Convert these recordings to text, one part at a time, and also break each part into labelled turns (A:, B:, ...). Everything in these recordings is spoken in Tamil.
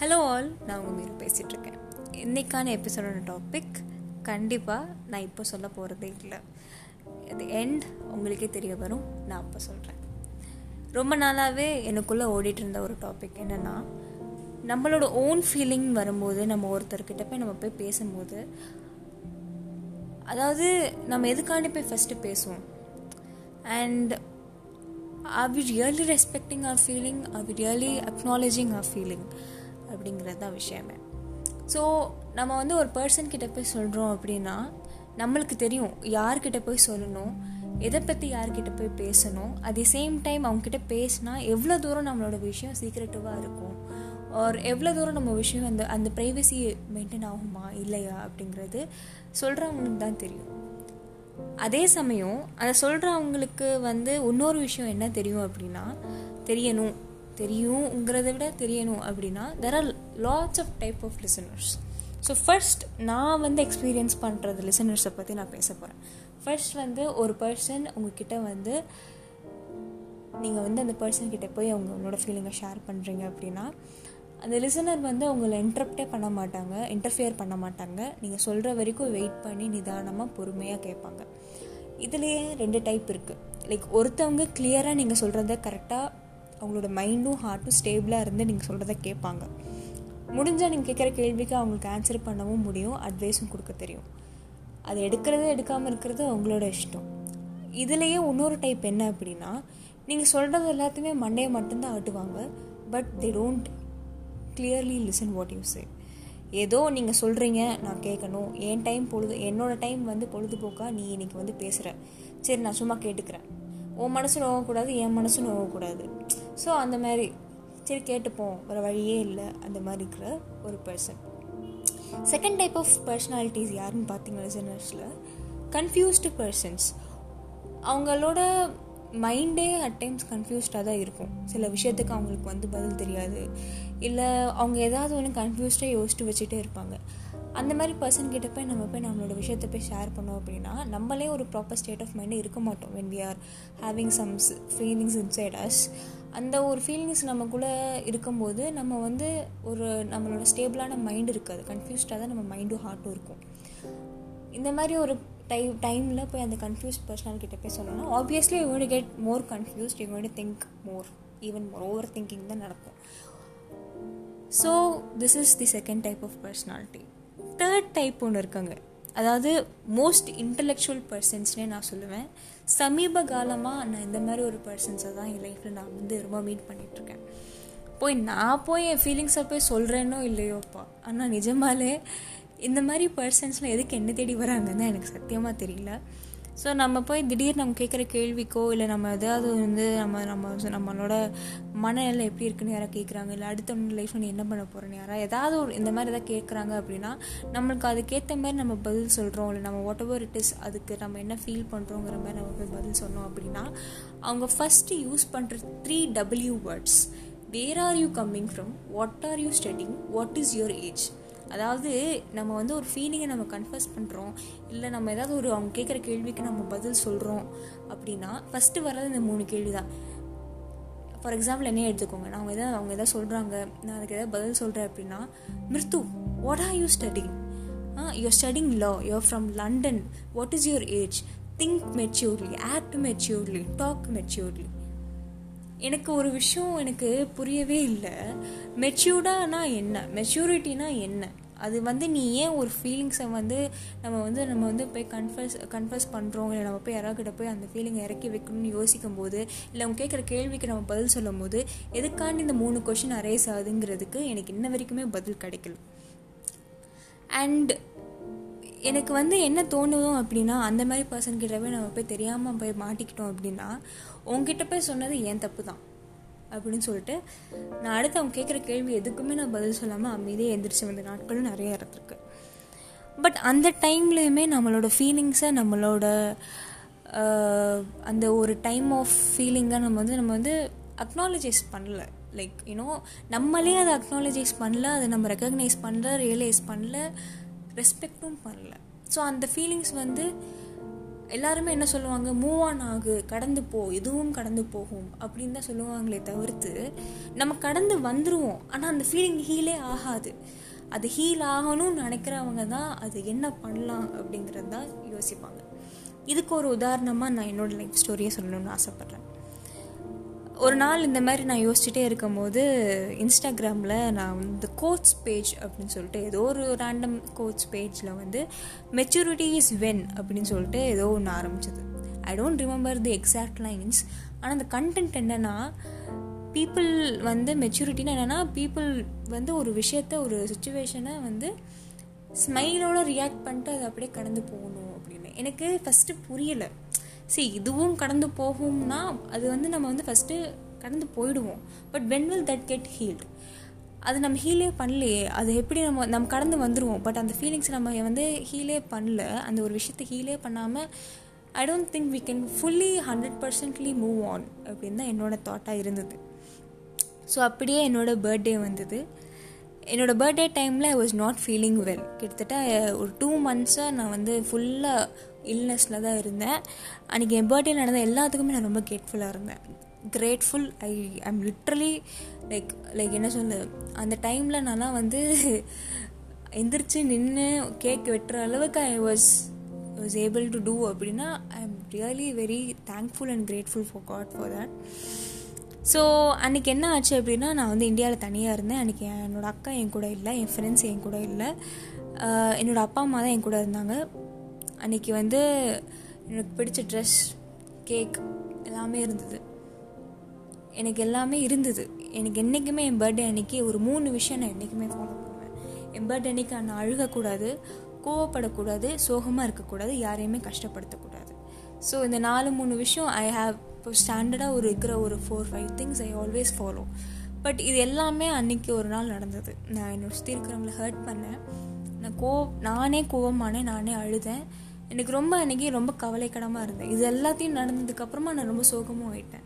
A: ஹலோ ஆல் நான் உங்கள் மீறி பேசிகிட்ருக்கேன் இன்றைக்கான எபிசோடோட டாபிக் கண்டிப்பாக நான் இப்போ சொல்ல போகிறதே இல்லை. அது எண்ட் உங்களுக்கே தெரிய வரும் நான் அப்போ சொல்கிறேன் ரொம்ப நாளாகவே எனக்குள்ளே ஓடிட்டு இருந்த ஒரு டாபிக் என்னென்னா நம்மளோட ஓன் ஃபீலிங் வரும்போது நம்ம ஒருத்தர்கிட்ட போய் நம்ம போய் பேசும்போது அதாவது நம்ம எதுக்காண்டி போய் ஃபஸ்ட்டு பேசுவோம்? And are we really respecting our feeling or we really acknowledging our feeling அப்படிங்கிறது தான் விஷயமே. ஸோ நம்ம வந்து ஒரு பர்சன் கிட்ட போய் சொல்கிறோம் அப்படின்னா நம்மளுக்கு தெரியும் யார்கிட்ட போய் சொல்லணும் எதை பற்றி யார்கிட்ட போய் பேசணும் அட் சேம் டைம் அவங்கக்கிட்ட பேசினா எவ்வளோ தூரம் நம்மளோட விஷயம் சீக்ரெட்டிவாக இருக்கும்? ஆர் எவ்வளோ தூரம் நம்ம விஷயம் அந்த அந்த ப்ரைவசி மெயின்டைன் ஆகுமா இல்லையா அப்படிங்கிறது சொல்கிறவங்களுக்கு தான் தெரியும். அதே சமயம் அதை சொல்கிறவங்களுக்கு வந்து இன்னொரு விஷயம் என்ன தெரியும் அப்படின்னா தெரியணும். தெரியுங்கிறத விட தெரியணும் அப்படின்னா there are lots of type of listeners so first நான் வந்து எக்ஸ்பீரியன்ஸ் பண்ணுறது லிசனர்ஸை பற்றி நான் பேச போகிறேன் ஃபர்ஸ்ட் வந்து ஒரு பர்சன் உங்ககிட்ட வந்து நீங்கள் வந்து அந்த பர்சன் கிட்டே போய் அவங்க உங்களோட ஃபீலிங்கை ஷேர் பண்ணுறீங்க அப்படின்னா அந்த லிசனர் வந்து அவங்கள இன்டரப்டே பண்ண மாட்டாங்க இன்டர்ஃபியர் பண்ண மாட்டாங்க. நீங்கள் சொல்கிற வரைக்கும் வெயிட் பண்ணி நிதானமாக பொறுமையாக கேட்பாங்க. இதுலேயே ரெண்டு டைப் இருக்குது லைக் ஒருத்தவங்க கிளியராக நீங்கள் சொல்கிறத கரெக்டாக அவங்களோட மைண்டும் ஹார்ட்டும் ஸ்டேபிளாக இருந்து நீங்கள் சொல்கிறத கேட்பாங்க. முடிஞ்சால் நீங்கள் கேட்குற கேள்விக்கு அவங்களுக்கு ஆன்சர் பண்ணவும் முடியும் அட்வைஸும் கொடுக்க தெரியும். அது எடுக்கிறது எடுக்காமல் இருக்கிறது அவங்களோட இஷ்டம். இதுலேயே இன்னொரு டைப் என்ன அப்படின்னா நீங்கள் சொல்கிறது எல்லாத்தையுமே மண்டையை மட்டும்தான் ஆட்டுவாங்க but they don't clearly listen what you say ஏதோ நீங்கள் சொல்கிறீங்க நான் கேட்கணும் என் டைம் பொழுது என்னோடய டைம் வந்து பொழுதுபோக்காக நீ இன்றைக்கி வந்து பேசுகிற சரி நான் சும்மா கேட்டுக்கிறேன். உன் மனசு நோகக்கூடாது என் மனசு நோகக்கூடாது. ஸோ அந்த மாதிரி சரி கேட்டுப்போம். வேறு வழியே இல்லை. அந்த மாதிரி இருக்கிற ஒரு person second type of personalities யாருன்னு பார்த்தீங்கன்னா ஜெனர்ஸில் கன்ஃபியூஸ்டு பர்சன்ஸ் அவங்களோட மைண்டே அட் டைம்ஸ் கன்ஃபியூஸ்டாக தான் இருக்கும். சில விஷயத்துக்கு அவங்களுக்கு வந்து பதில் தெரியாது. இல்லை அவங்க ஏதாவது ஒன்று கன்ஃபியூஸ்டாக யோசிச்சு வச்சுட்டே இருப்பாங்க. அந்த மாதிரி பர்சன் கிட்ட போய் நம்ம போய் நம்மளோட விஷயத்த போய் ஷேர் பண்ணோம் அப்படின்னா நம்மளே ஒரு ப்ராப்பர் ஸ்டேட் ஆஃப் மைண்டு இருக்க மாட்டோம். When we are having some feelings inside us அந்த ஒரு ஃபீலிங்ஸ் நமக்குள்ளே இருக்கும்போது நம்ம வந்து ஒரு நம்மளோட ஸ்டேபிளான மைண்ட் இருக்காது. கன்ஃபியூஸ்டாக தான் நம்ம மைண்டும் ஹார்ட்டும் இருக்கும். இந்த மாதிரி ஒரு டை டைமில் போய் அந்த கன்ஃபியூஸ் பர்சனல் கிட்ட போய் சொல்லணும்னா obviously you going get more confused you going think more even more overthinking தான் நடக்கும். So this is the second type of personality third type ஒன்று இருக்காங்க. அதாவது மோஸ்ட் இன்டலெக்சுவல் பர்சன்ஸ்னே நான் சொல்லுவேன். சமீப காலமாக நான் இந்த மாதிரி ஒரு பர்சன்ஸை தான் என் லைஃப்பில் நான் வந்து ரொம்ப மீட் பண்ணிகிட்ருக்கேன் போய் நான் போய் என் ஃபீலிங்ஸை போய் சொல்கிறேனோ இல்லையோப்பா ஆனால் நிஜமாலே இந்த மாதிரி பர்சன்ஸ்லாம் எதுக்கு என்ன தேடி வராங்கன்னு எனக்கு சத்தியமாக தெரியல. ஸோ நம்ம போய் திடீர்னு நம்ம கேட்குற கேள்விக்கோ இல்லை நம்ம எதாவது வந்து நம்ம நம்ம நம்மளோட மனநிலை எப்படி இருக்குன்னு யாராவது கேட்குறாங்க இல்லை அடுத்த லைஃப்பில் நீ என்ன பண்ண போகிறேன்னு யாராவது ஏதாவது ஒரு இந்த மாதிரி எதாவது கேட்குறாங்க அப்படின்னா நம்மளுக்கு அதுக்கேற்ற மாதிரி நம்ம பதில் சொல்கிறோம் இல்லை நம்ம வாட் எவர் இட் இஸ் அதுக்கு நம்ம என்ன ஃபீல் பண்ணுறோங்கிற மாதிரி நம்ம போய் பதில் சொன்னோம் அப்படின்னா அவங்க ஃபஸ்ட்டு யூஸ் பண்ணுற three W words where are you coming from what are you studying what is your age அதாவது நம்ம வந்து ஒரு ஃபீலிங்கை நம்ம கன்ஃபர்ஸ் பண்ணுறோம் இல்லை நம்ம ஏதாவது ஒரு அவங்க கேட்குற கேள்விக்கு நம்ம பதில் சொல்கிறோம் அப்படின்னா ஃபஸ்ட்டு வர்றது இந்த மூணு கேள்வி தான் ஃபார் எக்ஸாம்பிள் என்ன எடுத்துக்கோங்க. நான் அவங்க எதாவது அவங்க எதாவது சொல்கிறாங்க நான் அதுக்கு எதாவது பதில் சொல்கிறேன் அப்படின்னா மிருத்து what are you studying you're studying law you're from London what is your age think maturely act maturely talk maturely எனக்கு ஒரு விஷயம் எனக்கு புரியவே இல்லை. மெச்சூர்டானா என்ன? மெச்சூரிட்டினா என்ன? அது வந்து நீ ஏன் ஒரு ஃபீலிங்ஸை வந்து நம்ம வந்து நம்ம வந்து போய் கன்ஃபர்ஸ் கன்ஃபர்ஸ் பண்ணுறோம் இல்லை நம்ம போய் யாராக்கிட்ட போய் அந்த ஃபீலிங்கை இறக்கி வைக்கணும்னு யோசிக்கும் போது இல்லை அவங்க கேட்குற கேள்விக்கு நம்ம பதில் சொல்லும் போது எதுக்காண்டி இந்த மூணு கொஷின் அரேஸ் ஆகுதுங்கிறதுக்கு எனக்கு இன்ன வரைக்குமே பதில் கிடைக்கல. அண்ட் எனக்கு வந்து என்ன தோணுதோ அப்படின்னா அந்த மாதிரி பர்சன்கிட்டவே நம்ம போய் தெரியாமல் போய் மாட்டிக்கிட்டோம் அப்படின்னா உங்ககிட்ட போய் சொன்னது ஏன் தப்பு தான். அப்படின்னு சொல்லிட்டு நான் அடுத்து அவங்க கேட்குற கேள்வி எதுக்குமே நான் பதில் சொல்லாமல் அமைதியாக எந்திரிச்சு வந்த நாட்களும் நிறைய இருந்திருக்கு பட் அந்த டைம்லேயுமே நம்மளோட ஃபீலிங்ஸை நம்மளோட அந்த ஒரு டைம் ஆஃப் ஃபீலிங்கை நம்ம வந்து நம்ம வந்து அக்னாலஜைஸ் பண்ணல. லைக் யூனோ நம்மளே அதை அக்னாலஜைஸ் பண்ணல அதை நம்ம ரெக்கக்னைஸ் பண்ணல ரியலைஸ் பண்ணல ரெஸ்பெக்டும் பண்ணல. ஸோ அந்த ஃபீலிங்ஸ் வந்து எல்லாருமே என்ன சொல்லுவாங்க மூவ் ஆன் ஆகு கடந்து போ எதுவும் கடந்து போகும் அப்படின்னு தான் சொல்லுவாங்களே தவிர்த்து நம்ம கடந்து வந்துடுவோம் ஆனால் அந்த ஃபீலிங் ஹீலே ஆகாது. அது ஹீல் ஆகணும்னு நினைக்கிறவங்க தான் அது என்ன பண்ணலாம் அப்படிங்கிறது தான் யோசிப்பாங்க. இதுக்கு ஒரு உதாரணமாக நான் என்னோடய லைஃப் ஸ்டோரியை சொல்லணும்னு ஆசைப்பட்றேன். ஒரு நாள் இந்த மாதிரி நான் யோசிச்சுட்டே இருக்கும்போது இன்ஸ்டாகிராமில் நான் வந்து கோட்ஸ் பேஜ் அப்படின்னு சொல்லிட்டு ஏதோ ஒரு ரேண்டம் கோட்ஸ் பேஜில் வந்து மெச்சூரிட்டி இஸ் வென் அப்படின்னு சொல்லிட்டு ஏதோ ஒன்று ஆரம்பிச்சது. I don't remember the exact lines ஆனால் அந்த கண்டென்ட் என்னென்னா பீப்புள் வந்து மெச்சூரிட்டின்னு என்னென்னா பீப்புள் வந்து ஒரு விஷயத்த ஒரு சுச்சுவேஷனை வந்து ஸ்மைலோட ரியாக்ட் பண்ணிட்டு அதை அப்படியே கடந்து போகணும் அப்படின்னு. எனக்கு ஃபஸ்ட்டு புரியலை. சரி இதுவும் கடந்து போகும்னா அது வந்து நம்ம வந்து ஃபஸ்ட்டு கடந்து போயிடுவோம். But when will that get healed அது நம்ம ஹீலே பண்ணலையே அது எப்படி நம்ம நம்ம கடந்து வந்துடுவோம் பட் அந்த ஃபீலிங்ஸ் நம்ம வந்து ஹீலே பண்ணல அந்த ஒரு விஷயத்தை ஹீலே பண்ணாமல் I don't think we can fully hundred percently move on அப்படின்னு தான் என்னோடய தாட்டாக இருந்தது. ஸோ அப்படியே என்னோடய பர்த்டே வந்தது. என்னோடய பர்த்டே டைமில் I was not feeling well கிட்டத்தட்ட ஒரு டூ மந்த்ஸாக நான் வந்து ஃபுல்லாக இல்னஸில் தான் இருந்தேன். அன்றைக்கி என் பர்த்டே நடந்த எல்லாத்துக்குமே நான் ரொம்ப கேட்ஃபுல்லாக இருந்தேன். Grateful I I'm literally like like என்ன சொல்லு அந்த டைமில் நான்லாம் வந்து எந்திரிச்சு நின்று கேக் வெட்டுற அளவுக்கு I was was able to do அப்படின்னா I am really very thankful and grateful for God for that so அன்றைக்கி என்ன ஆச்சு அப்படின்னா நான் வந்து இந்தியாவில் தனியாக இருந்தேன். அன்றைக்கி என்னோடய அக்கா என் கூட இல்லை என் ஃப்ரெண்ட்ஸ் என் கூட இல்லை. என்னோடய அப்பா அம்மா தான் என் கூட இருந்தாங்க. அன்றைக்கி வந்து எனக்கு பிடிச்ச ட்ரெஸ் கேக் எல்லாமே இருந்தது. எனக்கு எல்லாமே இருந்தது. எனக்கு என்றைக்குமே என் பர்த்டே அன்றைக்கி ஒரு மூணு விஷயம் நான் என்றைக்குமே ஃபாலோ பண்ணுவேன். என் பர்த்டே அன்றைக்கி நான் அழுகக்கூடாது கோவப்படக்கூடாது சோகமாக இருக்கக்கூடாது யாரையுமே கஷ்டப்படுத்தக்கூடாது. ஸோ இந்த நாலு மூணு விஷயம் ஐ ஹாவ் இப்போ ஸ்டாண்டர்டாக ஒரு இருக்கிற ஒரு four five things I always follow but இது எல்லாமே அன்றைக்கி ஒரு நாள் நடந்தது. நான் என்னோட சுற்றி இருக்கிறவங்கள ஹர்ட் பண்ணேன். நான் கோ நானே கோவமானேன் நானே அழுதேன். எனக்கு ரொம்ப அன்றைக்கி ரொம்ப கவலைக்கிடமாக இருந்தேன். இது எல்லாத்தையும் நடந்ததுக்கப்புறமா நான் ரொம்ப சோகமும் ஆயிட்டேன்.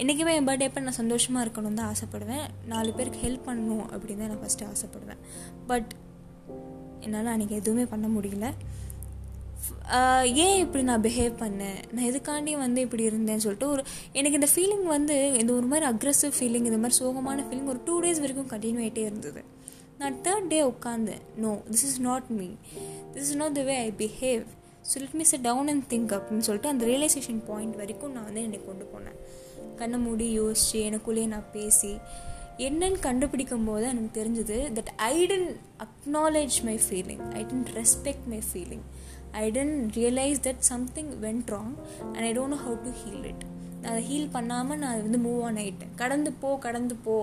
A: என்றைக்குமே என் பர்த்டே அப்போ நான் சந்தோஷமாக இருக்கணும் தான் ஆசைப்படுவேன். நாலு பேருக்கு ஹெல்ப் பண்ணணும் அப்படின்னு தான் நான் ஃபஸ்ட்டு ஆசைப்படுவேன். பட் என்னால் அன்றைக்கி எதுவுமே பண்ண முடியல. ஏன் இப்படி நான் பிஹேவ் பண்ணேன்? நான் எதுக்காண்டி வந்து இப்படி இருந்தேன்னு சொல்லிட்டு ஒரு எனக்கு இந்த ஃபீலிங் வந்து இந்த ஒரு மாதிரி அக்ரஸிவ் ஃபீலிங் இந்த மாதிரி சோகமான ஃபீலிங் ஒரு டூ டேஸ் வரைக்கும் கண்டினியூ ஆகிட்டே இருந்தது. நான் third day உட்காந்தேன் no this is not me this is not the way I behave so let me set down and think அப்படின்னு சொல்லிட்டு அந்த ரியலைசேஷன் பாயிண்ட் வரைக்கும் நான் வந்து என்னை கொண்டு போனேன். கண்ணை மூடி யோசிச்சு எனக்குள்ளேயே நான் பேசி என்னன்னு கண்டுபிடிக்கும் போது எனக்கு தெரிஞ்சது that I tend acknowledge my feeling I tend respect my feeling I tend realize that something went wrong and I don't know how to heal it அதை ஹீல் பண்ணாமல் நான் வந்து மூவ் ஆன் ஆகிட்டேன் கடந்து போ கடந்து போ.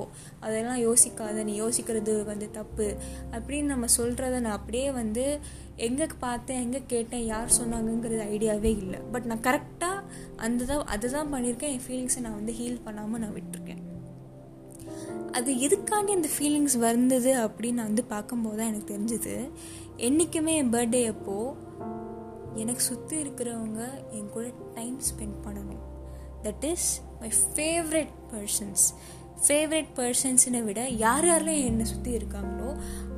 A: அதெல்லாம் யோசிக்காத நீ யோசிக்கிறது வந்து தப்பு. அப்படின்னு நம்ம சொல்கிறத நான் அப்படியே வந்து எங்கே பார்த்தேன் எங்கே கேட்டேன் யார் சொன்னாங்கங்கிறது ஐடியாவே இல்லை. பட் நான் கரெக்டாக அந்த தான் அதை தான் பண்ணியிருக்கேன். என் ஃபீலிங்ஸை நான் வந்து ஹீல் பண்ணாமல் நான் விட்டுருக்கேன். அது எதுக்காண்டி அந்த ஃபீலிங்ஸ் வந்தது அப்படின்னு நான் வந்து பார்க்கும்போது தான் எனக்கு தெரிஞ்சுது. என்றைக்குமே என் பர்த்டே அப்போது எனக்கு சுற்றி இருக்கிறவங்க என் கூட டைம் ஸ்பெண்ட் பண்ணணும். That is my favourite persons favourite பர்சன்ஸனை விட யார் யாரெல்லாம் என்னை சுற்றி இருக்காங்களோ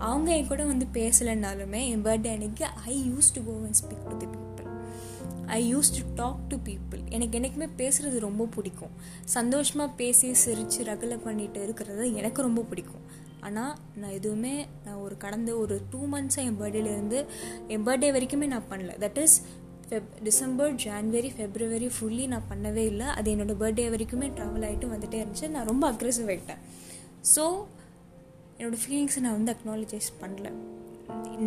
A: அவங்க என் கூட வந்து பேசலைன்னாலுமே என் பர்த்டே அன்னைக்கு I use to go and speak to the people I use to talk to people எனக்கு என்றைக்குமே பேசுகிறது ரொம்ப பிடிக்கும். சந்தோஷமாக பேசி சிரித்து ரகலை பண்ணிட்டு இருக்கிறது எனக்கு ரொம்ப பிடிக்கும். ஆனால் நான் எதுவுமே நான் ஒரு கடந்த ஒரு டூ மந்த்ஸாக என் பர்த்டேலேருந்து என் பர்த்டே வரைக்குமே நான் பண்ணல. That is Feb December January February fully நான் பண்ணவே இல்லை. அது என்னோடய பர்த்டே வரைக்குமே ட்ராவல் ஆகிட்டு வந்துட்டே இருந்துச்சு. நான் ரொம்ப அக்ரெசிவ் ஆகிட்டேன் ஸோ என்னோடய ஃபீலிங்ஸை நான் வந்து அக்னாலஜைஸ் பண்ணல.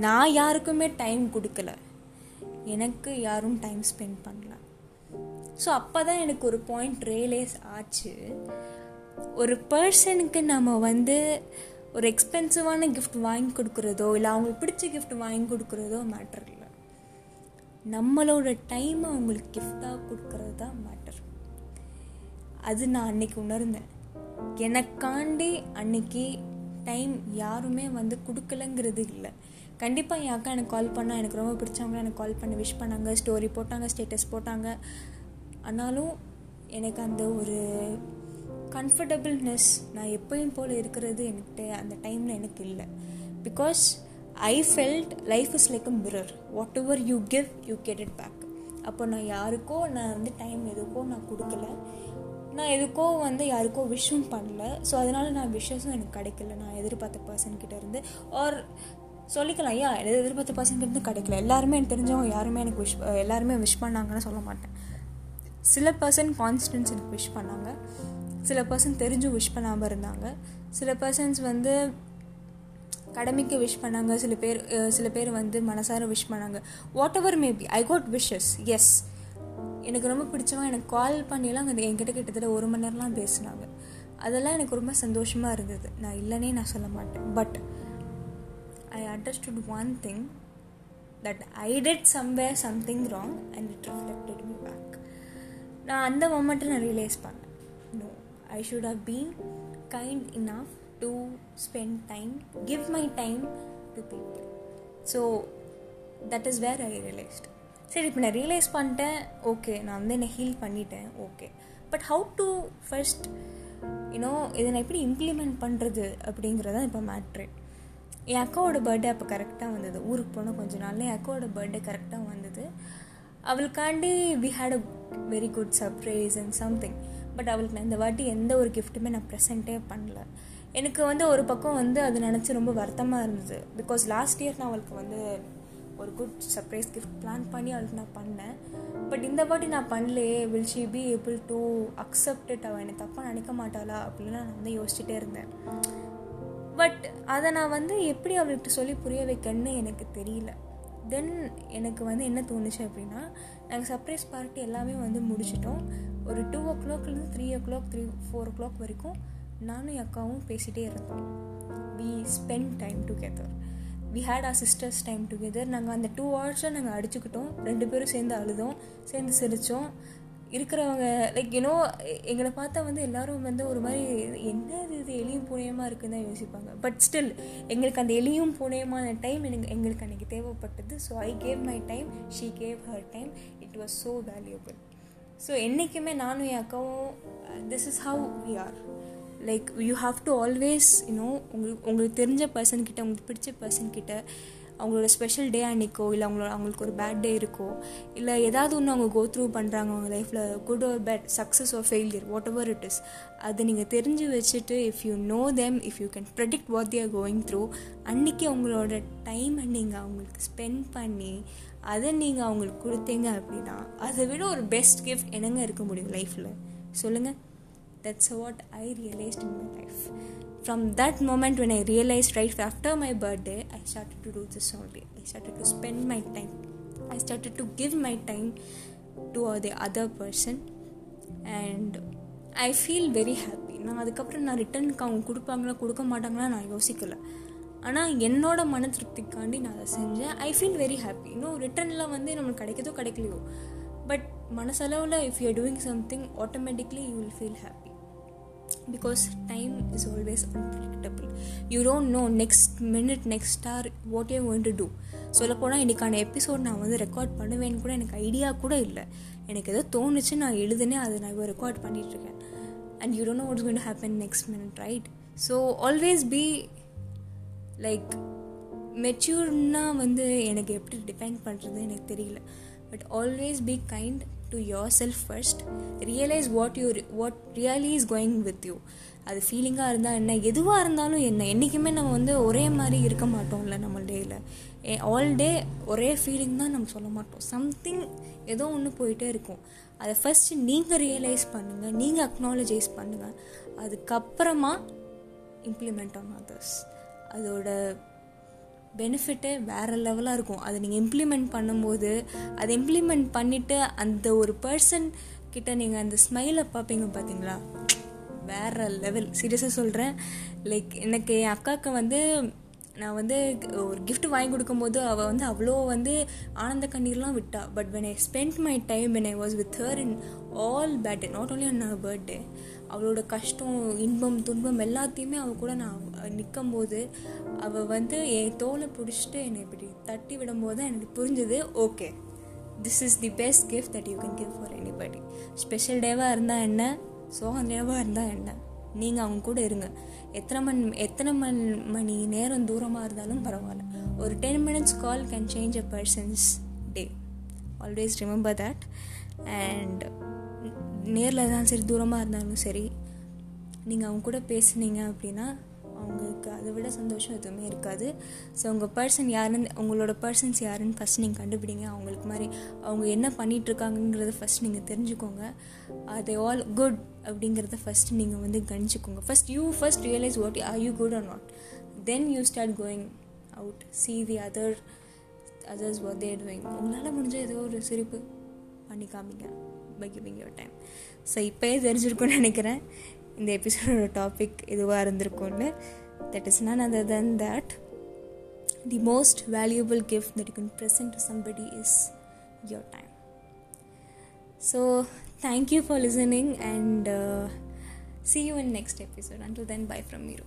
A: நான் யாருக்குமே டைம் கொடுக்கல. எனக்கு யாரும் டைம் ஸ்பெண்ட் பண்ணல. ஸோ அப்போ தான் எனக்கு ஒரு பாயிண்ட் ரியலைஸ் ஆச்சு. ஒரு பர்சனுக்கு நம்ம வந்து ஒரு எக்ஸ்பென்சிவான கிஃப்ட் வாங்கி கொடுக்குறதோ இல்லை அவங்களுக்கு பிடிச்ச கிஃப்ட் வாங்கி கொடுக்குறதோ மேட்டர் இல்லை. நம்மளோட டைமை அவங்களுக்கு கிஃப்டாக கொடுக்கறது தான் மேட்டர் அது நான் அன்னைக்கு உணர்ந்தேன். எனக்காண்டி அன்னைக்கு டைம் யாருமே வந்து கொடுக்கலங்கிறது இல்லை. கண்டிப்பாக என் அக்கா எனக்கு கால் பண்ணால் எனக்கு ரொம்ப பிடிச்சவங்க எனக்கு கால் பண்ணி விஷ் பண்ணாங்க ஸ்டோரி போட்டாங்க ஸ்டேட்டஸ் போட்டாங்க. ஆனாலும் எனக்கு அந்த ஒரு கம்ஃபர்டபுள்னஸ் நான் எப்பயும் போல் இருக்கிறது என்கிட்ட அந்த டைமில் எனக்கு இல்லை. Because I felt life is like a mirror whatever you give you get it back அப்போ நான் யாருக்கோ நான் வந்து டைம் எதுக்கோ நான் கொடுக்கல. நான் எதுக்கோ வந்து யாருக்கோ விஷும் பண்ணல. ஸோ அதனால் நான் விஷஸும் எனக்கு கிடைக்கல. நான் எதிர்பார்த்த பர்சன்கிட்ட இருந்து. ஆர் சொல்லிக்கலாம் ஐயா எதிர்பார்த்த பர்சன்கிட்ட இருந்து கிடைக்கல. எல்லாருமே எனக்கு தெரிஞ்சவங்க யாருமே எனக்கு விஷ் எல்லாருமே விஷ் பண்ணாங்கன்னு சொல்ல மாட்டேன். சில பர்சன் கான்ஸ்டன்ஸ் எனக்கு விஷ் பண்ணாங்க. சில பர்சன் தெரிஞ்சும் விஷ் பண்ணாமல் இருந்தாங்க. சில பர்சன்ஸ் வந்து கடமைக்கு விஷ் பண்ணாங்க. சில பேர் சில பேர் வந்து மனசார விஷ் பண்ணாங்க. Whatever maybe I got wishes as எனக்கு ரொம்ப பிடிச்சவங்க எனக்கு கால் பண்ணியெல்லாம் அங்கே என்கிட்ட கிட்டத்தட்ட ஒரு மணி நேரம்லாம் பேசினாங்க. அதெல்லாம் எனக்கு ரொம்ப சந்தோஷமாக இருந்தது. நான் இல்லைன்னே நான் சொல்ல மாட்டேன். But I understood one thing that I did somewhere something wrong and it reflected me back நான் அந்த மொமெண்ட்டில் நான் ரியலைஸ் பண்ணேன். No I should have been kind enough to spend time give my time to people so that is where I realized சரி இப்போ நான் ரியலைஸ் பண்ணிட்டேன். ஓகே நான் வந்து என்னை ஹீல் பண்ணிட்டேன். Okay but how to first you know இதை நான் எப்படி இம்ப்ளிமெண்ட் பண்ணுறது அப்படிங்கிறது தான் இப்போ மேட்ரு என் அக்காவோட பர்த்டே அப்போ கரெக்டாக வந்தது. ஊருக்கு போன கொஞ்ச நாளில் என் அக்காவோட பர்த்டே கரெக்டாக வந்தது. அவளுக்காண்டி we had a very good surprise and something but அவளுக்கு நான் இந்த வாட்டி எந்த ஒரு கிஃப்ட்டுமே நான் ப்ரெசென்ட்டே பண்ணல. எனக்கு வந்து ஒரு பக்கம் வந்து அது நினச்சி ரொம்ப வருத்தமாக இருந்தது. பிகாஸ் லாஸ்ட் இயர் நான் அவளுக்கு வந்து ஒரு குட் சர்ப்ரைஸ் கிஃப்ட் பிளான் பண்ணி அவளுக்கு நான் பண்ணேன். பட் இந்த வாட்டி நான் பண்ணலையே. Will she be able to accept it அவள் என்னை தப்பாக நினைக்க மாட்டாளா? அப்படின்னு நான் வந்து யோசிச்சுட்டே இருந்தேன். பட் அதை நான் வந்து எப்படி அவள்கிட்ட சொல்லி புரிய வைக்கன்னு எனக்கு தெரியல. தென் எனக்கு வந்து என்ன தோணுச்சு அப்படின்னா நாங்கள் சர்ப்ரைஸ் பார்ட்டி எல்லாமே வந்து முடிச்சிட்டோம். ஒரு டூ ஓ கிளாக்லேருந்து three o'clock three four o'clock வரைக்கும் நானும் என் அக்காவும் பேசிகிட்டே இருந்தோம். We spend time together we had our sisters time together நாங்கள் அந்த டூ ஹவர்ஸில் நாங்கள் அடிச்சுக்கிட்டோம். ரெண்டு பேரும் சேர்ந்து அழுதோம். சேர்ந்து சிரித்தோம் இருக்கிறவங்க லைக் யூனோ எங்களை பார்த்தா வந்து எல்லாரும் வந்து ஒரு மாதிரி என்ன இது? எளியும் பூனையமாக இருக்குன்னு தான் யோசிப்பாங்க. பட் ஸ்டில் எங்களுக்கு அந்த எளியும் பூனையமான டைம் எனக்கு எங்களுக்கு அன்றைக்கி தேவைப்பட்டது. So I gave my time she gave her time it was so valuable so என்றைக்குமே நானும் என் அக்காவும் this is how we are like you have to always you know உங்களுக்கு உங்களுக்கு தெரிஞ்ச பர்சன்கிட்ட உங்களுக்கு பிடிச்ச பர்சன்கிட்ட அவங்களோட ஸ்பெஷல் டே அன்னைக்கோ இல்லை அவங்களோட அவங்களுக்கு ஒரு பேட் டே இருக்கோ இல்லை ஏதாவது ஒன்று அவங்க கோ த்ரூ பண்ணுறாங்க அவங்க லைஃப்பில் good or bad success or failure whatever it is அதை நீங்கள் தெரிஞ்சு வச்சுட்டு if you know them if you can predict what they're going through அன்றைக்கி அவங்களோட டைமை நீங்கள் அவங்களுக்கு ஸ்பெண்ட் பண்ணி அதை நீங்கள் அவங்களுக்கு கொடுத்தீங்க அப்படின்னா அதை விட ஒரு பெஸ்ட் கிஃப்ட் என்னங்க இருக்க முடியும் லைஃப்பில் சொல்லுங்கள் that's what i realized in my life. From that moment when i realized right after my birthday i started to do this only. I started to spend my time. I started to give my time to the other person and I feel very happy நான் அதுக்கப்புறம் நான் ரிட்டர்னுக்கு அவங்க கொடுப்பாங்களா கொடுக்க மாட்டாங்களா நான் யோசிக்கல. ஆனால் என்னோட மன திருப்திக்காண்டி நான் அதை செஞ்சேன். ஐ ஃபீல் வெரி ஹாப்பி இன்னும் ரிட்டர்னில் வந்து நம்மளுக்கு கிடைக்கதோ கிடைக்கலையோ. பட் மனசளவில் if you doing something automatically you will feel happy because time is always unpredictable you don't know next minute next star what you going to do சொல்லப்போனால் இன்றைக்கான எபிசோட் நான் வந்து ரெக்கார்ட் பண்ணுவேன்னு கூட எனக்கு ஐடியா கூட இல்லை. எனக்கு எதோ தோணுச்சு நான் எழுதுனே அதை நான் இப்போ ரெக்கார்ட் பண்ணிகிட்ருக்கேன் and you don't know what's going to happen next minute right so always be like மெச்சூர்னால் வந்து எனக்கு எப்படி டிஃபைன் பண்ணுறது எனக்கு தெரியல. But always be kind to yourself first realize what you what really is going with you அது ஃபீலிங்காக இருந்தால் என்ன எதுவாக இருந்தாலும் என்ன என்றைக்குமே நம்ம வந்து ஒரே மாதிரி இருக்க மாட்டோம்ல நம்ம டேயில் ஆல் டே ஒரே ஃபீலிங் தான் நம்ம சொல்ல மாட்டோம். சம்திங் ஏதோ ஒன்று போயிட்டே இருக்கும். அதை ஃபஸ்ட்டு நீங்கள் ரியலைஸ் பண்ணுங்கள் நீங்கள் அக்னாலஜைஸ் பண்ணுங்கள் அதுக்கப்புறமா இம்ப்ளிமெண்ட் ஆன் அதர்ஸ் அதோட பெனிஃபிட்டே வேறு லெவலாக இருக்கும். அதை நீங்கள் இம்ப்ளிமெண்ட் பண்ணும்போது அதை இம்ப்ளிமெண்ட் பண்ணிவிட்டு அந்த ஒரு பர்சன் கிட்ட நீங்கள் அந்த ஸ்மைலை பார்ப்பீங்க பார்த்தீங்களா வேறு லெவல் சீரியஸாக சொல்கிறேன் லைக் எனக்கு என் அக்காவுக்கு வந்து நான் வந்து ஒரு கிஃப்ட் வாங்கி கொடுக்கும்போது அவள் வந்து அவ்வளோ வந்து ஆனந்த கண்ணீர்லாம் விட்டா. But when I spend my time when I was with her in all bad not only on birthday அவளோட கஷ்டம் இன்பம் துன்பம் எல்லாத்தையுமே அவள் கூட நான் நிற்கும் போது அவள் வந்து என் தோலை பிடிச்சிட்டு என்னை இப்படி தட்டி விடும்போது தான் எனக்கு புரிஞ்சுது okay this is the best gift that you can give for anybody special டேவாக இருந்தால் என்ன? சோகம் டேவாக இருந்தால் என்ன? நீங்கள் அவங்க கூட இருங்க. எத்தனை மணி எத்தனை மணி மணி நேரம் தூரமாக இருந்தாலும் பரவாயில்ல. ஒரு ten minutes call can change a person's day always remember that and நேரில் இருந்தாலும் சரி தூரமாக இருந்தாலும் சரி நீங்கள் அவங்க கூட பேசுனீங்க அப்படின்னா அவங்களுக்கு அதை விட சந்தோஷம் எதுவுமே இருக்காது. ஸோ உங்கள் பர்சன் யாருன்னு உங்களோட பர்சன்ஸ் யாருன்னு ஃபஸ்ட் நீங்கள் கண்டுபிடிங்க. அவங்களுக்கு மாதிரி அவங்க என்ன பண்ணிகிட்ருக்காங்கங்கிறத ஃபஸ்ட் நீங்கள் தெரிஞ்சுக்கோங்க. அது ஆல் குட் அப்படிங்கிறத ஃபஸ்ட் நீங்கள் வந்து கணிச்சுக்கோங்க. First you first realize what are you good or not then you start going out see the other others what they're doing உங்களால் முடிஞ்ச ஏதோ ஒரு சிரிப்பு பண்ணி காமிங்க. By giving your time so இப்போயே தெரிஞ்சிருக்கும்னு நினைக்கிறேன். இந்த எபிசோடோட டாபிக் இதுவாக இருந்திருக்கும்னு. That is none other than that the most valuable gift that you can present to somebody is your time so thank you for listening and see you in next episode. Until then bye from miro.